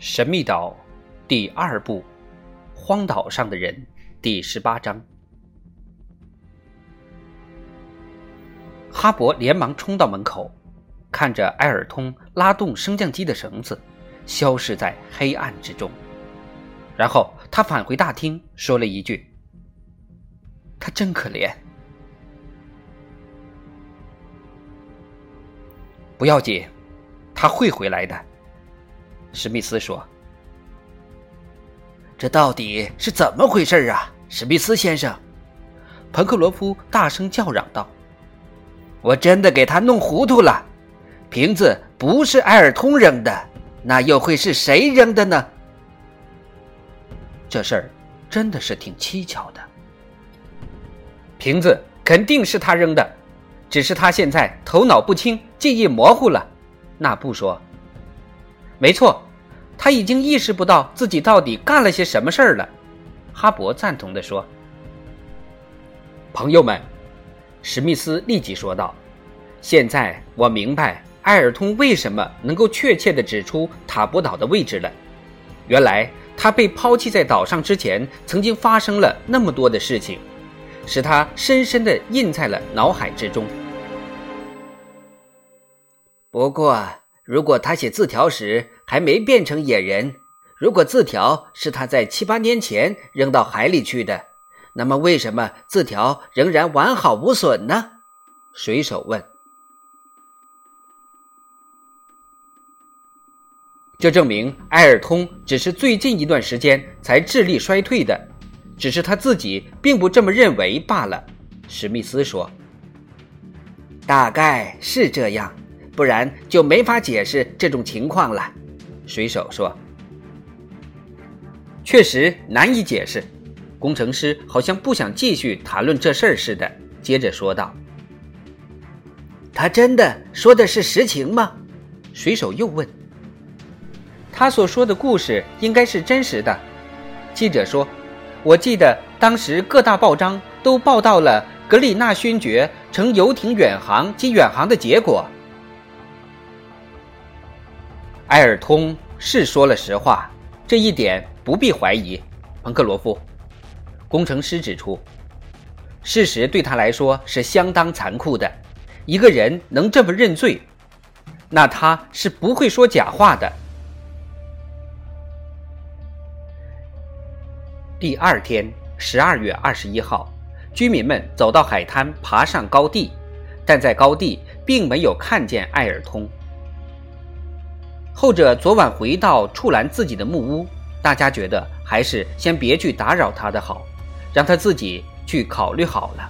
神秘岛第二部，荒岛上的人第十八章。哈勃连忙冲到门口，看着埃尔通拉动升降机的绳子，消失在黑暗之中。然后他返回大厅，说了一句：“他真可怜。”不要紧，他会回来的。史密斯说：“这到底是怎么回事啊，史密斯先生？”彭克罗夫大声叫嚷道：“我真的给他弄糊涂了，瓶子不是埃尔通扔的，那又会是谁扔的呢？这事儿真的是挺蹊跷的。瓶子肯定是他扔的，只是他现在头脑不清，记忆模糊了。”那不说。没错，他已经意识不到自己到底干了些什么事儿了。哈勃赞同地说：“朋友们，史密斯立即说道，现在我明白埃尔通为什么能够确切地指出塔博岛的位置了。原来他被抛弃在岛上之前，曾经发生了那么多的事情，使他深深地印在了脑海之中。不过。”如果他写字条时还没变成野人，如果字条是他在七八年前扔到海里去的，那么为什么字条仍然完好无损呢？水手问。这证明埃尔通只是最近一段时间才智力衰退的，只是他自己并不这么认为罢了。史密斯说：“大概是这样。”不然就没法解释这种情况了，水手说。确实难以解释。工程师好像不想继续谈论这事儿似的，接着说道：“他真的说的是实情吗？”水手又问。他所说的故事应该是真实的，记者说。我记得当时各大报章都报道了格里纳勋爵乘游艇远航及远航的结果。埃尔通是说了实话，这一点不必怀疑。彭克罗夫工程师指出，事实对他来说是相当残酷的。一个人能这么认罪，那他是不会说假话的。第二天，十二月二十一号，居民们走到海滩，爬上高地，但在高地并没有看见埃尔通。后者昨晚回到处兰自己的木屋，大家觉得还是先别去打扰他的好，让他自己去考虑好了。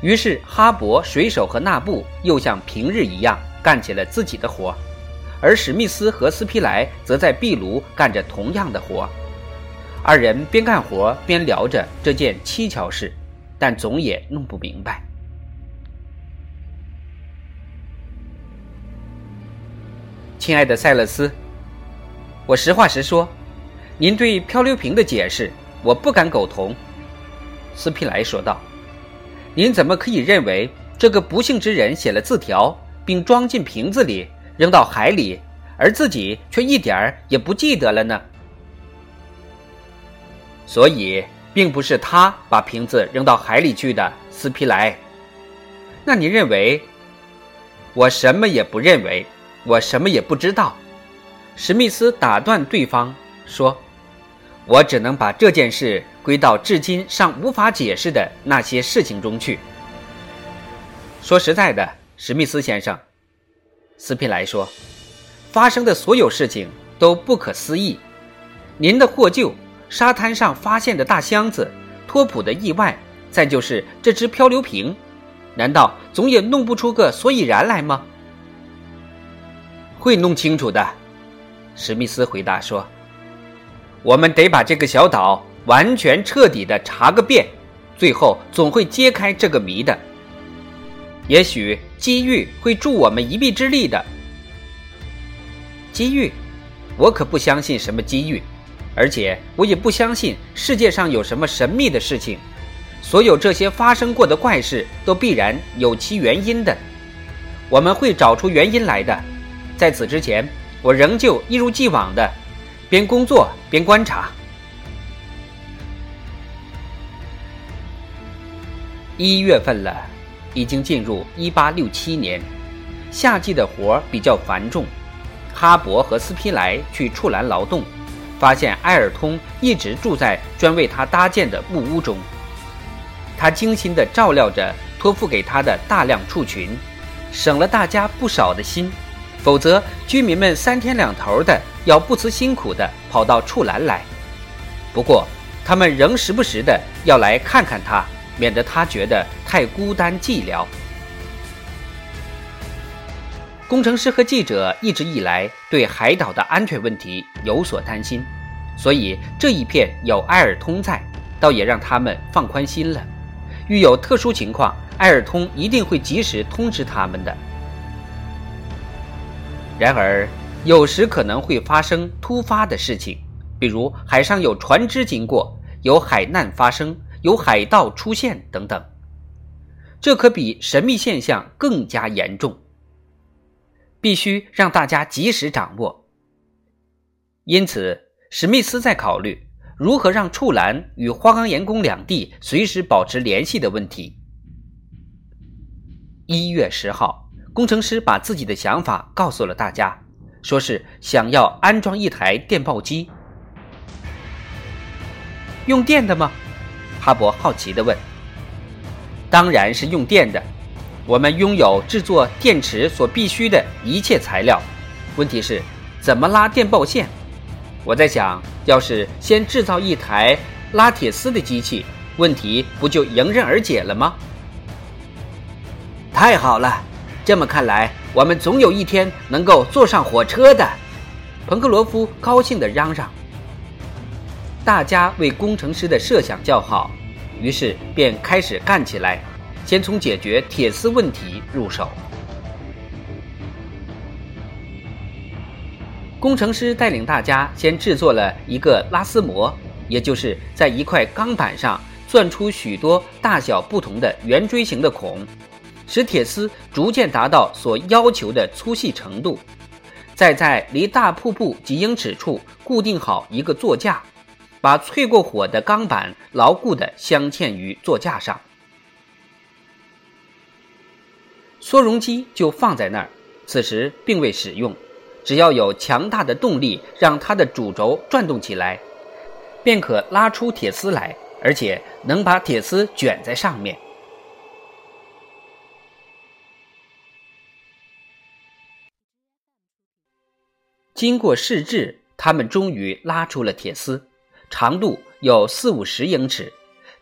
于是哈勃、水手和纳布又像平日一样干起了自己的活，而史密斯和斯皮莱则在壁炉干着同样的活。二人边干活边聊着这件蹊跷事，但总也弄不明白。亲爱的塞勒斯，我实话实说，您对漂流瓶的解释我不敢苟同。”斯皮莱说道，“您怎么可以认为这个不幸之人写了字条，并装进瓶子里扔到海里，而自己却一点儿也不记得了呢？所以，并不是他把瓶子扔到海里去的，斯皮莱。那你认为？我什么也不认为。”我什么也不知道，史密斯打断对方说：“我只能把这件事归到至今尚无法解释的那些事情中去。”说实在的，史密斯先生，斯皮莱说：“发生的所有事情都不可思议。您的获救、沙滩上发现的大箱子、托普的意外，再就是这只漂流瓶，难道总也弄不出个所以然来吗？”会弄清楚的，史密斯回答说：“我们得把这个小岛完全彻底的查个遍，最后总会揭开这个谜的。也许机遇会助我们一臂之力的。机遇，我可不相信什么机遇，而且我也不相信世界上有什么神秘的事情。所有这些发生过的怪事都必然有其原因的，我们会找出原因来的。”在此之前，我仍旧一如既往的边工作边观察。一月份了，已经进入一八六七年，夏季的活儿比较繁重。哈勃和斯皮莱去处兰劳动，发现埃尔通一直住在专为他搭建的木屋中。他精心地照料着托付给他的大量畜群，省了大家不少的心。否则，居民们三天两头的要不辞辛苦的跑到处兰来。不过，他们仍时不时的要来看看他。免得他觉得太孤单寂寥。工程师和记者一直以来对海岛的安全问题有所担心，所以这一片有埃尔通在，倒也让他们放宽心了。遇有特殊情况，埃尔通一定会及时通知他们的。然而，有时可能会发生突发的事情，比如海上有船只经过，有海难发生。有海盗出现等等，这可比神秘现象更加严重，必须让大家及时掌握。因此，史密斯在考虑如何让处兰与花岗岩宫两地随时保持联系的问题。一月十号，工程师把自己的想法告诉了大家，说是想要安装一台电报机，用电的吗？哈勃好奇地问：“当然是用电的，我们拥有制作电池所必需的一切材料。问题是，怎么拉电报线？我在想，要是先制造一台拉铁丝的机器，问题不就迎刃而解了吗？”太好了，这么看来，我们总有一天能够坐上火车的。彭克罗夫高兴地嚷嚷。大家为工程师的设想叫好，于是便开始干起来，先从解决铁丝问题入手。工程师带领大家先制作了一个拉丝模，也就是在一块钢板上钻出许多大小不同的圆锥形的孔，使铁丝逐渐达到所要求的粗细程度，再在离大瀑布几英尺处固定好一个座架。把淬过火的钢板牢固地镶嵌于座架上，缩容机就放在那儿，此时并未使用。只要有强大的动力让它的主轴转动起来，便可拉出铁丝来，而且能把铁丝卷在上面。经过试制，他们终于拉出了铁丝。长度有四五十英尺，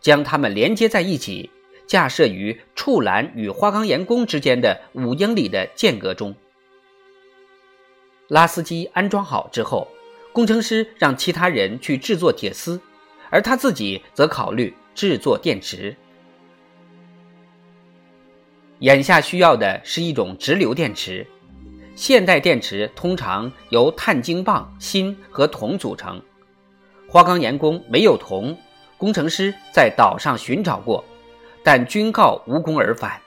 将它们连接在一起，架设于处栏与花岗岩宫之间的五英里的间隔中。拉丝机安装好之后，工程师让其他人去制作铁丝，而他自己则考虑制作电池。眼下需要的是一种直流电池，现代电池通常由碳晶棒、锌和铜组成。花岗岩工没有铜，工程师在岛上寻找过，但均告无功而返。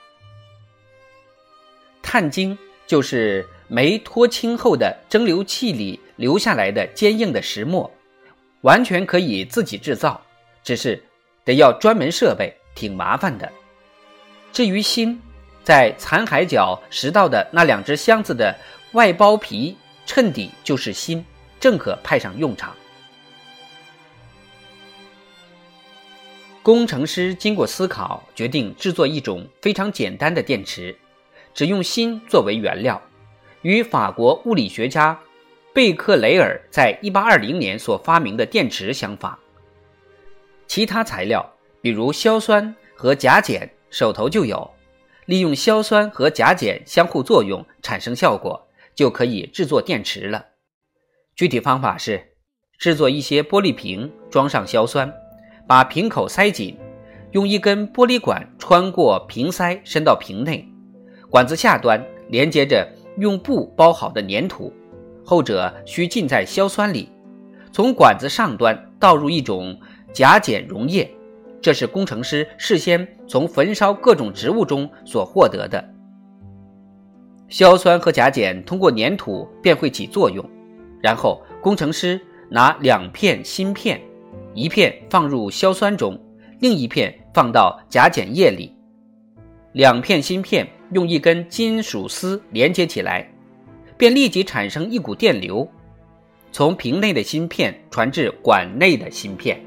碳晶就是煤脱氢后的蒸馏器里留下来的坚硬的石墨，完全可以自己制造，只是得要专门设备，挺麻烦的。至于锌，在残骸角拾到的那两只箱子的外包皮衬底就是锌，正可派上用场。工程师经过思考，决定制作一种非常简单的电池，只用锌作为原料，与法国物理学家贝克雷尔在1820年所发明的电池相仿。其他材料，比如硝酸和甲碱，手头就有，利用硝酸和甲碱相互作用产生效果，就可以制作电池了。具体方法是制作一些玻璃瓶，装上硝酸。把瓶口塞紧，用一根玻璃管穿过瓶塞，伸到瓶内。管子下端连接着用布包好的粘土，后者需浸在硝酸里。从管子上端倒入一种甲碱溶液，这是工程师事先从焚烧各种植物中所获得的。硝酸和甲碱通过粘土便会起作用，然后工程师拿两片芯片，一片放入硝酸中，另一片放到甲碱液里，两片芯片用一根金属丝连接起来，便立即产生一股电流，从瓶内的芯片传至管内的芯片，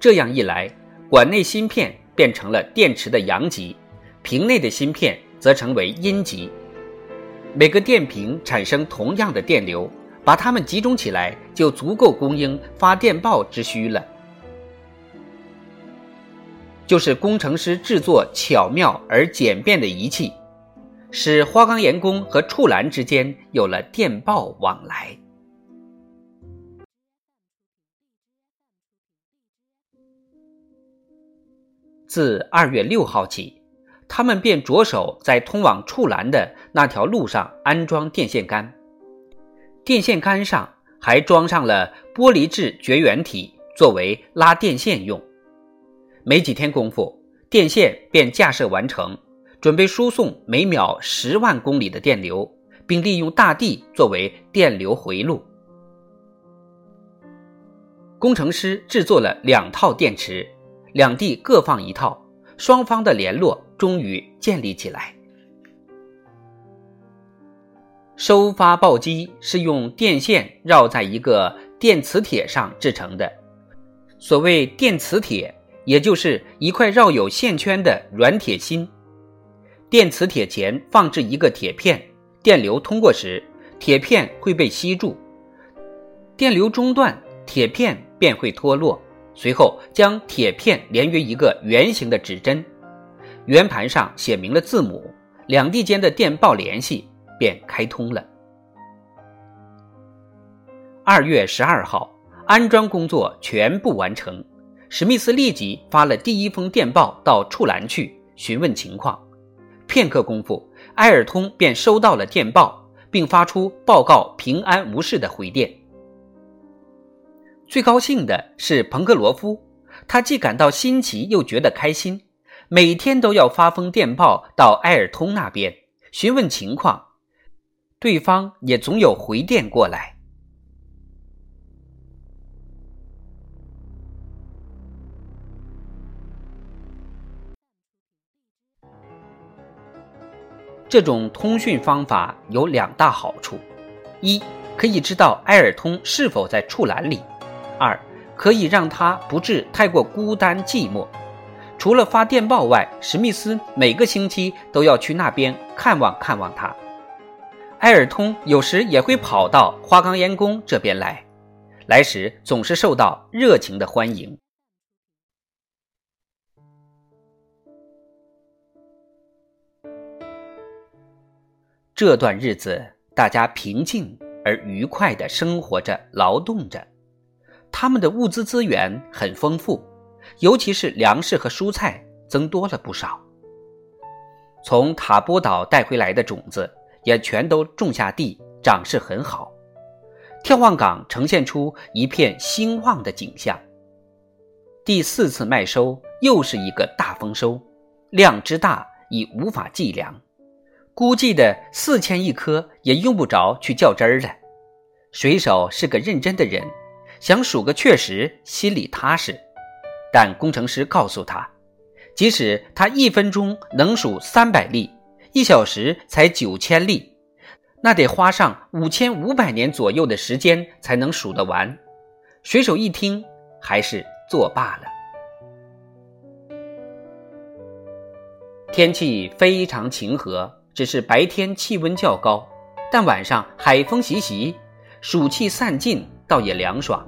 这样一来，管内芯片变成了电池的阳极。瓶内的芯片则成为阴极，每个电瓶产生同样的电流，把它们集中起来就足够供应发电报之需了。就是工程师制作巧妙而简便的仪器，使花岗岩工和处栏之间有了电报往来。自二月六号起。他们便着手在通往处栏的那条路上安装电线杆，电线杆上还装上了玻璃质绝缘体，作为拉电线用。没几天功夫，电线便架设完成，准备输送每秒十万公里的电流，并利用大地作为电流回路。工程师制作了两套电池，两地各放一套。双方的联络终于建立起来。收发报机是用电线绕在一个电磁铁上制成的。所谓电磁铁，也就是一块绕有线圈的软铁芯。电磁铁前放置一个铁片，电流通过时，铁片会被吸住，电流中断，铁片便会脱落。随后将铁片连于一个圆形的指针，圆盘上写明了字母，两地间的电报联系便开通了。二月十二号，安装工作全部完成，史密斯立即发了第一封电报到处栏去询问情况。片刻功夫，埃尔通便收到了电报，并发出报告平安无事的回电。最高兴的是彭克罗夫，他既感到新奇，又觉得开心，每天都要发封电报到埃尔通那边询问情况，对方也总有回电过来。这种通讯方法有两大好处：一，可以知道埃尔通是否在处栏里。二，可以让他不致太过孤单寂寞。除了发电报外，史密斯每个星期都要去那边看望看望他。埃尔通有时也会跑到花岗岩宫这边来，来时总是受到热情的欢迎。这段日子，大家平静而愉快地生活着，劳动着。他们的物资资源很丰富，尤其是粮食和蔬菜增多了不少。从塔波岛带回来的种子也全都种下地，长势很好。眺望港呈现出一片兴旺的景象。第四次麦收又是一个大丰收，量之大已无法计量，估计的四千亿颗也用不着去较真儿了。水手是个认真的人。想数个确实，心里踏实。但工程师告诉他，即使他一分钟能数三百粒，一小时才九千粒，那得花上五千五百年左右的时间才能数得完。水手一听，还是作罢了。天气非常晴和，只是白天气温较高，但晚上海风习习，暑气散尽。倒也凉爽。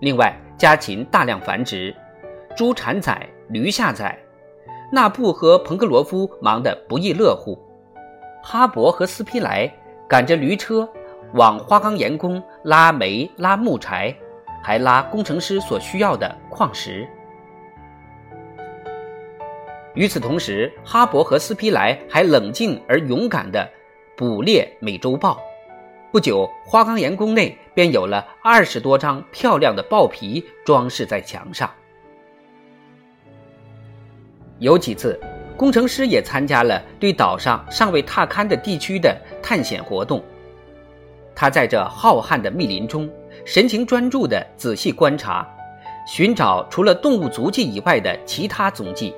另外，家禽大量繁殖，猪产崽，驴下崽。纳布和彭克罗夫忙得不亦乐乎。哈勃和斯皮莱赶着驴车往花岗岩宫拉煤、拉木柴，还拉工程师所需要的矿石。与此同时，哈勃和斯皮莱还冷静而勇敢地捕猎《美洲豹》。不久，花岗岩宫内便有了二十多张漂亮的豹皮装饰在墙上。有几次，工程师也参加了对岛上尚未踏勘的地区的探险活动。他在这浩瀚的密林中，神情专注地仔细观察，寻找除了动物足迹以外的其他踪迹，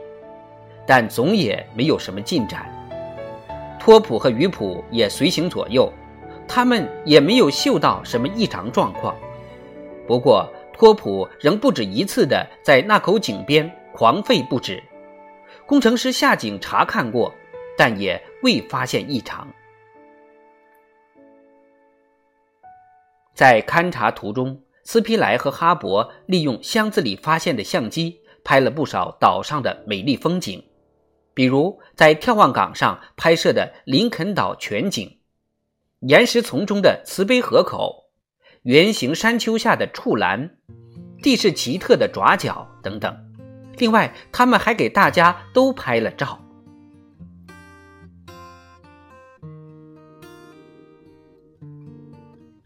但总也没有什么进展。托普和鱼普也随行左右，他们也没有嗅到什么异常状况。不过，托普仍不止一次地在那口井边狂吠不止。工程师下井查看过，但也未发现异常。在勘察途中，斯皮莱和哈勃利用箱子里发现的相机，拍了不少岛上的美丽风景，比如在眺望岗上拍摄的林肯岛全景，岩石丛中的慈悲河口，圆形山丘下的触栏，地势奇特的爪角等等。另外，他们还给大家都拍了照。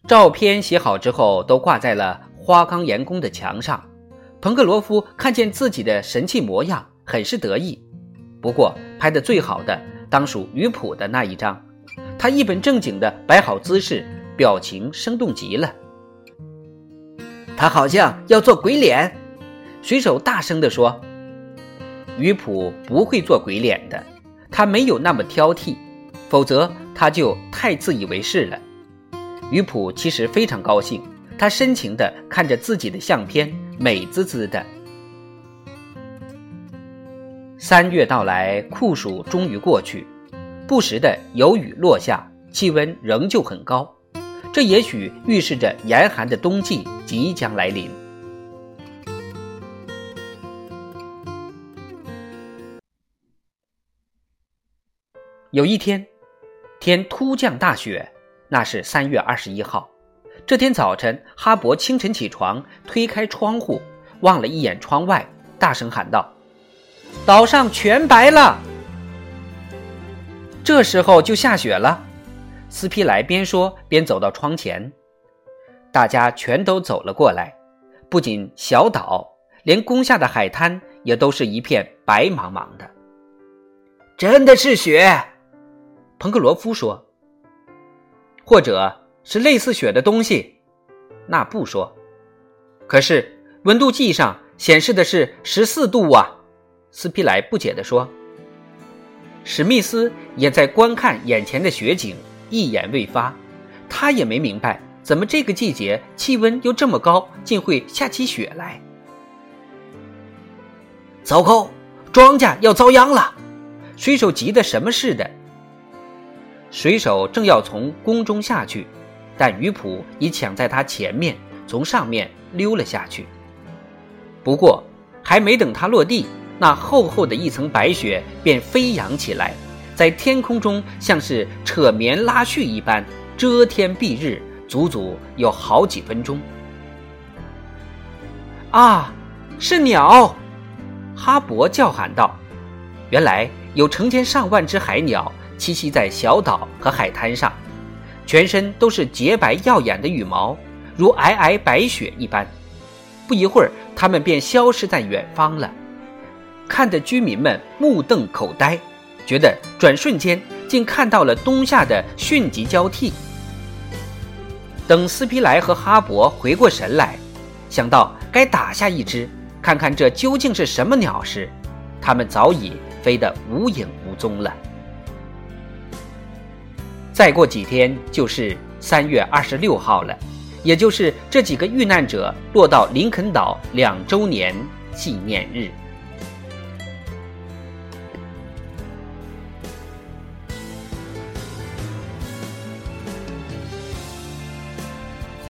照片写好之后，都挂在了花岗岩宫的墙上。彭克罗夫看见自己的神气模样，很是得意。不过，拍的最好的当属鱼谱的那一张，他一本正经的摆好姿势，表情生动极了。他好像要做鬼脸，水手大声地说：“鱼普不会做鬼脸的，他没有那么挑剔，否则他就太自以为是了。”鱼普其实非常高兴，他深情地看着自己的相片，美滋滋的。三月到来，酷暑终于过去，不时的有雨落下，气温仍旧很高，这也许预示着严寒的冬季即将来临。有一天，天突降大雪。那是三月二十一号，这天早晨，哈勃清晨起床，推开窗户，望了一眼窗外，大声喊道：“岛上全白了。”这时候就下雪了。斯皮莱边说边走到窗前，大家全都走了过来。不仅小岛，连攻下的海滩也都是一片白茫茫的。真的是雪，彭克罗夫说。或者是类似雪的东西，那不说。可是温度计上显示的是十四度啊！斯皮莱不解地说。史密斯也在观看眼前的雪景，一言未发。他也没明白，怎么这个季节气温又这么高，竟会下起雪来。糟糕，庄稼要遭殃了！水手急得什么似的。水手正要从宫中下去，但鱼普已抢在他前面，从上面溜了下去。不过，还没等他落地，那厚厚的一层白雪便飞扬起来，在天空中像是扯棉拉絮一般遮天蔽日，足足有好几分钟。啊，是鸟！哈勃叫喊道：“原来有成千上万只海鸟。”栖息在小岛和海滩上，全身都是洁白耀眼的羽毛，如皑皑白雪一般。不一会儿，它们便消失在远方了，看得居民们目瞪口呆，觉得转瞬间竟看到了冬夏的迅疾交替。等斯皮莱和哈勃回过神来，想到该打下一只，看看这究竟是什么鸟时，它们早已飞得无影无踪了。再过几天就是三月二十六号了，也就是这几个遇难者落到林肯岛两周年纪念日。